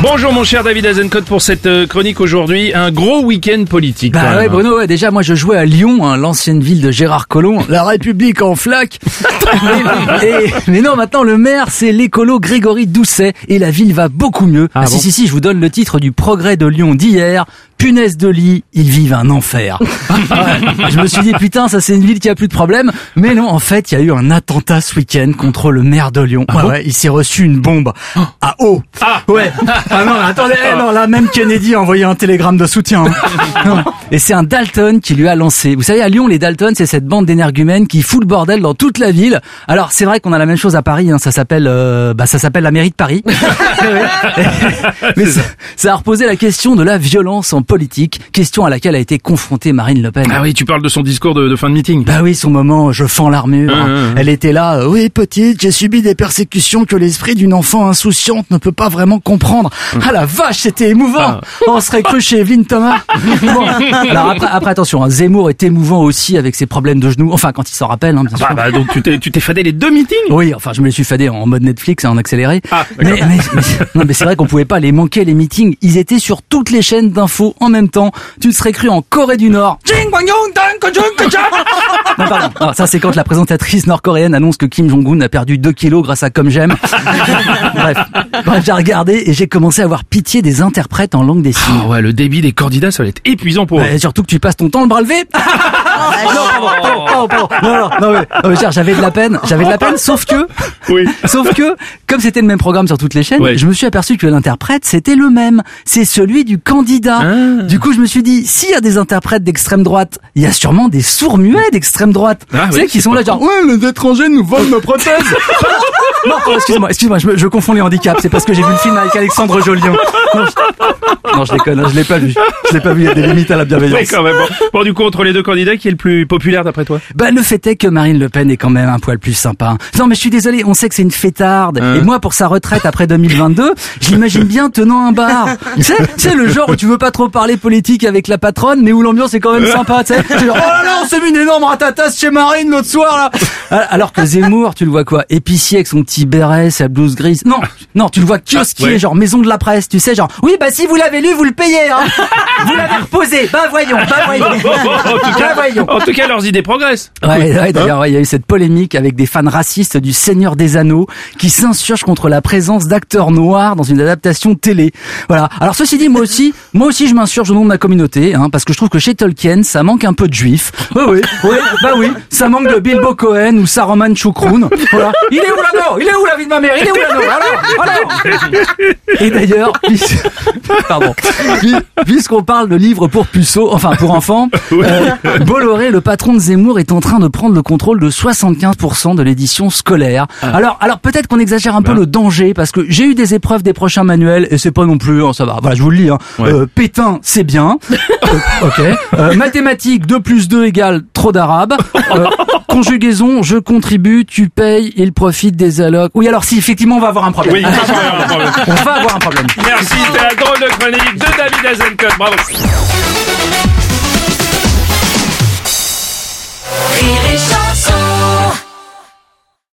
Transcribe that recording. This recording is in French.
Bonjour mon cher David Azencott pour cette euh, chronique aujourd'hui. Un gros week-end politique. Bah ouais Bruno, ouais, déjà moi je jouais à Lyon, hein, l'ancienne ville de Gérard Collomb, la République en flaque. et, et- mais non, maintenant le maire c'est l'écolo Grégory Doucet et la ville va beaucoup mieux. Ah, si bon si si, je vous donne le titre du progrès de Lyon d'hier. Punaise de lit, ils vivent un enfer. Ouais, je me suis dit putain, ça c'est une ville qui a plus de problèmes. Mais non, en fait, il y a eu un attentat ce week-end contre le maire de Lyon. Ouais, ouais, il s'est reçu une bombe à eau. Ah. Ouais. Ah non, attendez, eh, non, là même Kennedy a envoyé un télégramme de soutien. hein. Et c'est un Dalton qui lui a lancé. Vous savez, à Lyon, les Dalton, c'est cette bande d'énergumènes qui fout le bordel dans toute la ville. Alors, c'est vrai qu'on a la même chose à Paris. Hein, ça s'appelle, euh, bah, ça s'appelle la mairie de Paris. Mais ça, ça a reposé la question de la violence en politique, question à laquelle a été confrontée Marine Le Pen. Ah oui, tu parles de son discours de, de fin de meeting. Bah oui, son moment, je fends l'armure. Hein, hein, hein. Elle était là. euh, Oui, petite, j'ai subi des persécutions que l'esprit d'une enfant insouciante ne peut pas vraiment comprendre. Ah la vache, c'était émouvant. On serait cru chez Evelyne Thomas. Bon, alors après, après attention, hein, Zemmour est émouvant aussi avec ses problèmes de genoux. Enfin, quand il s'en rappelle, hein, bien sûr. Bah, bah, donc tu t'es tu t'es fadé les deux meetings? Oui, enfin, je me les suis fadé en mode Netflix, en accéléré. Ah, mais, mais, mais- mais c'est vrai qu'on pouvait pas les manquer les meetings. Ils étaient sur toutes les chaînes d'infos en même temps. Tu te serais cru en Corée du Nord. Non, pardon. Non, ça c'est quand la présentatrice nord-coréenne annonce que Kim Jong-un a perdu 2 kilos grâce à Comme J'aime. Bref, Bref j'ai regardé et j'ai commencé à avoir pitié des interprètes en langue des signes. Ah ouais, le débit des candidats, ça va être épuisant pour eux. Et surtout que tu passes ton temps le bras levé. non, pardon, pardon, pardon, pardon. non, non, non, mais, non, mais cher, j'avais de la peine, j'avais de la peine, sauf que, Oui. sauf que, comme c'était le même programme sur toutes les chaînes, Ouais. je me suis aperçu que l'interprète c'était le même, c'est celui du candidat. Ah. Du coup, je me suis dit, s'il y a des interprètes d'extrême droite, il y a sûrement des sourds muets d'extrême droite, Ah tu oui, sais, qui sont là genre, ouais, les étrangers nous volent nos prothèses. non, excuse-moi, excuse-moi, je, je confonds les handicaps, c'est parce que j'ai vu le film avec Alexandre Jolion. Non, je, non, je déconne, je l'ai pas vu, je l'ai pas vu, il y a des limites à la bienveillance. Oui, quand même. Bon. Bon, du coup, entre les deux candidats, qui est le plus populaire d'après toi Bah le fait est que Marine Le Pen est quand même un poil plus sympa. Non mais je suis désolé, on sait que c'est une fêtarde. Hein Et moi pour sa retraite après 2022, je l'imagine bien tenant un bar. Tu sais, le genre où tu veux pas trop parler politique avec la patronne, mais où l'ambiance est quand même sympa. Tu sais, oh là là, on s'est mis une énorme ratatasse chez Marine l'autre soir là. Alors que Zemmour, tu le vois quoi Épicier avec son petit béret, sa blouse grise. Non, non, tu le vois kiosquier, Ah, ouais. genre maison de la presse. Tu sais, genre, oui bah si vous l'avez lu, vous le payez. Hein. Vous l'avez reposé. Bah voyons, bah Bah voyons. en tout cas, leurs idées progressent. Ouais, ouais, Hein d'ailleurs, ouais, il y a eu cette polémique avec des fans racistes du Seigneur des Anneaux qui s'insurgent contre la présence d'acteurs noirs dans une adaptation télé. Voilà. Alors ceci dit, moi aussi, moi aussi, je m'insurge au nom de ma communauté, hein, parce que je trouve que chez Tolkien, ça manque un peu de juifs. Oui, oui, oui, bah oui, ça manque de Bilbo Cohen ou Saruman Choucroun. Voilà. Il est où l'anneau Il est où la vie de ma mère? Il est où l'anneau Alors, alors. Et d'ailleurs, pardon, puisqu'on parle de livres pour puceaux, enfin pour enfants, euh, Bolloré, le patron de Zemmour, est en train de prendre le contrôle de 75% de l'édition scolaire. Alors, alors peut-être qu'on exagère un peu Ben. le danger, parce que j'ai eu des épreuves des prochains manuels et c'est pas non plus, hein, ça va. Voilà, je vous le lis. Hein. Ouais. Euh, Pétain, c'est bien. Euh, ok. Euh, mathématiques, 2 plus 2 égale trop d'arabe. Euh, conjugaison, je contribue, tu payes, il profite des allocs. Oui, alors si effectivement on va avoir un problème. Oui, ça va avoir un problème. On va avoir un problème. Merci, c'était la drôle de chronique de David Azencott. Bravo.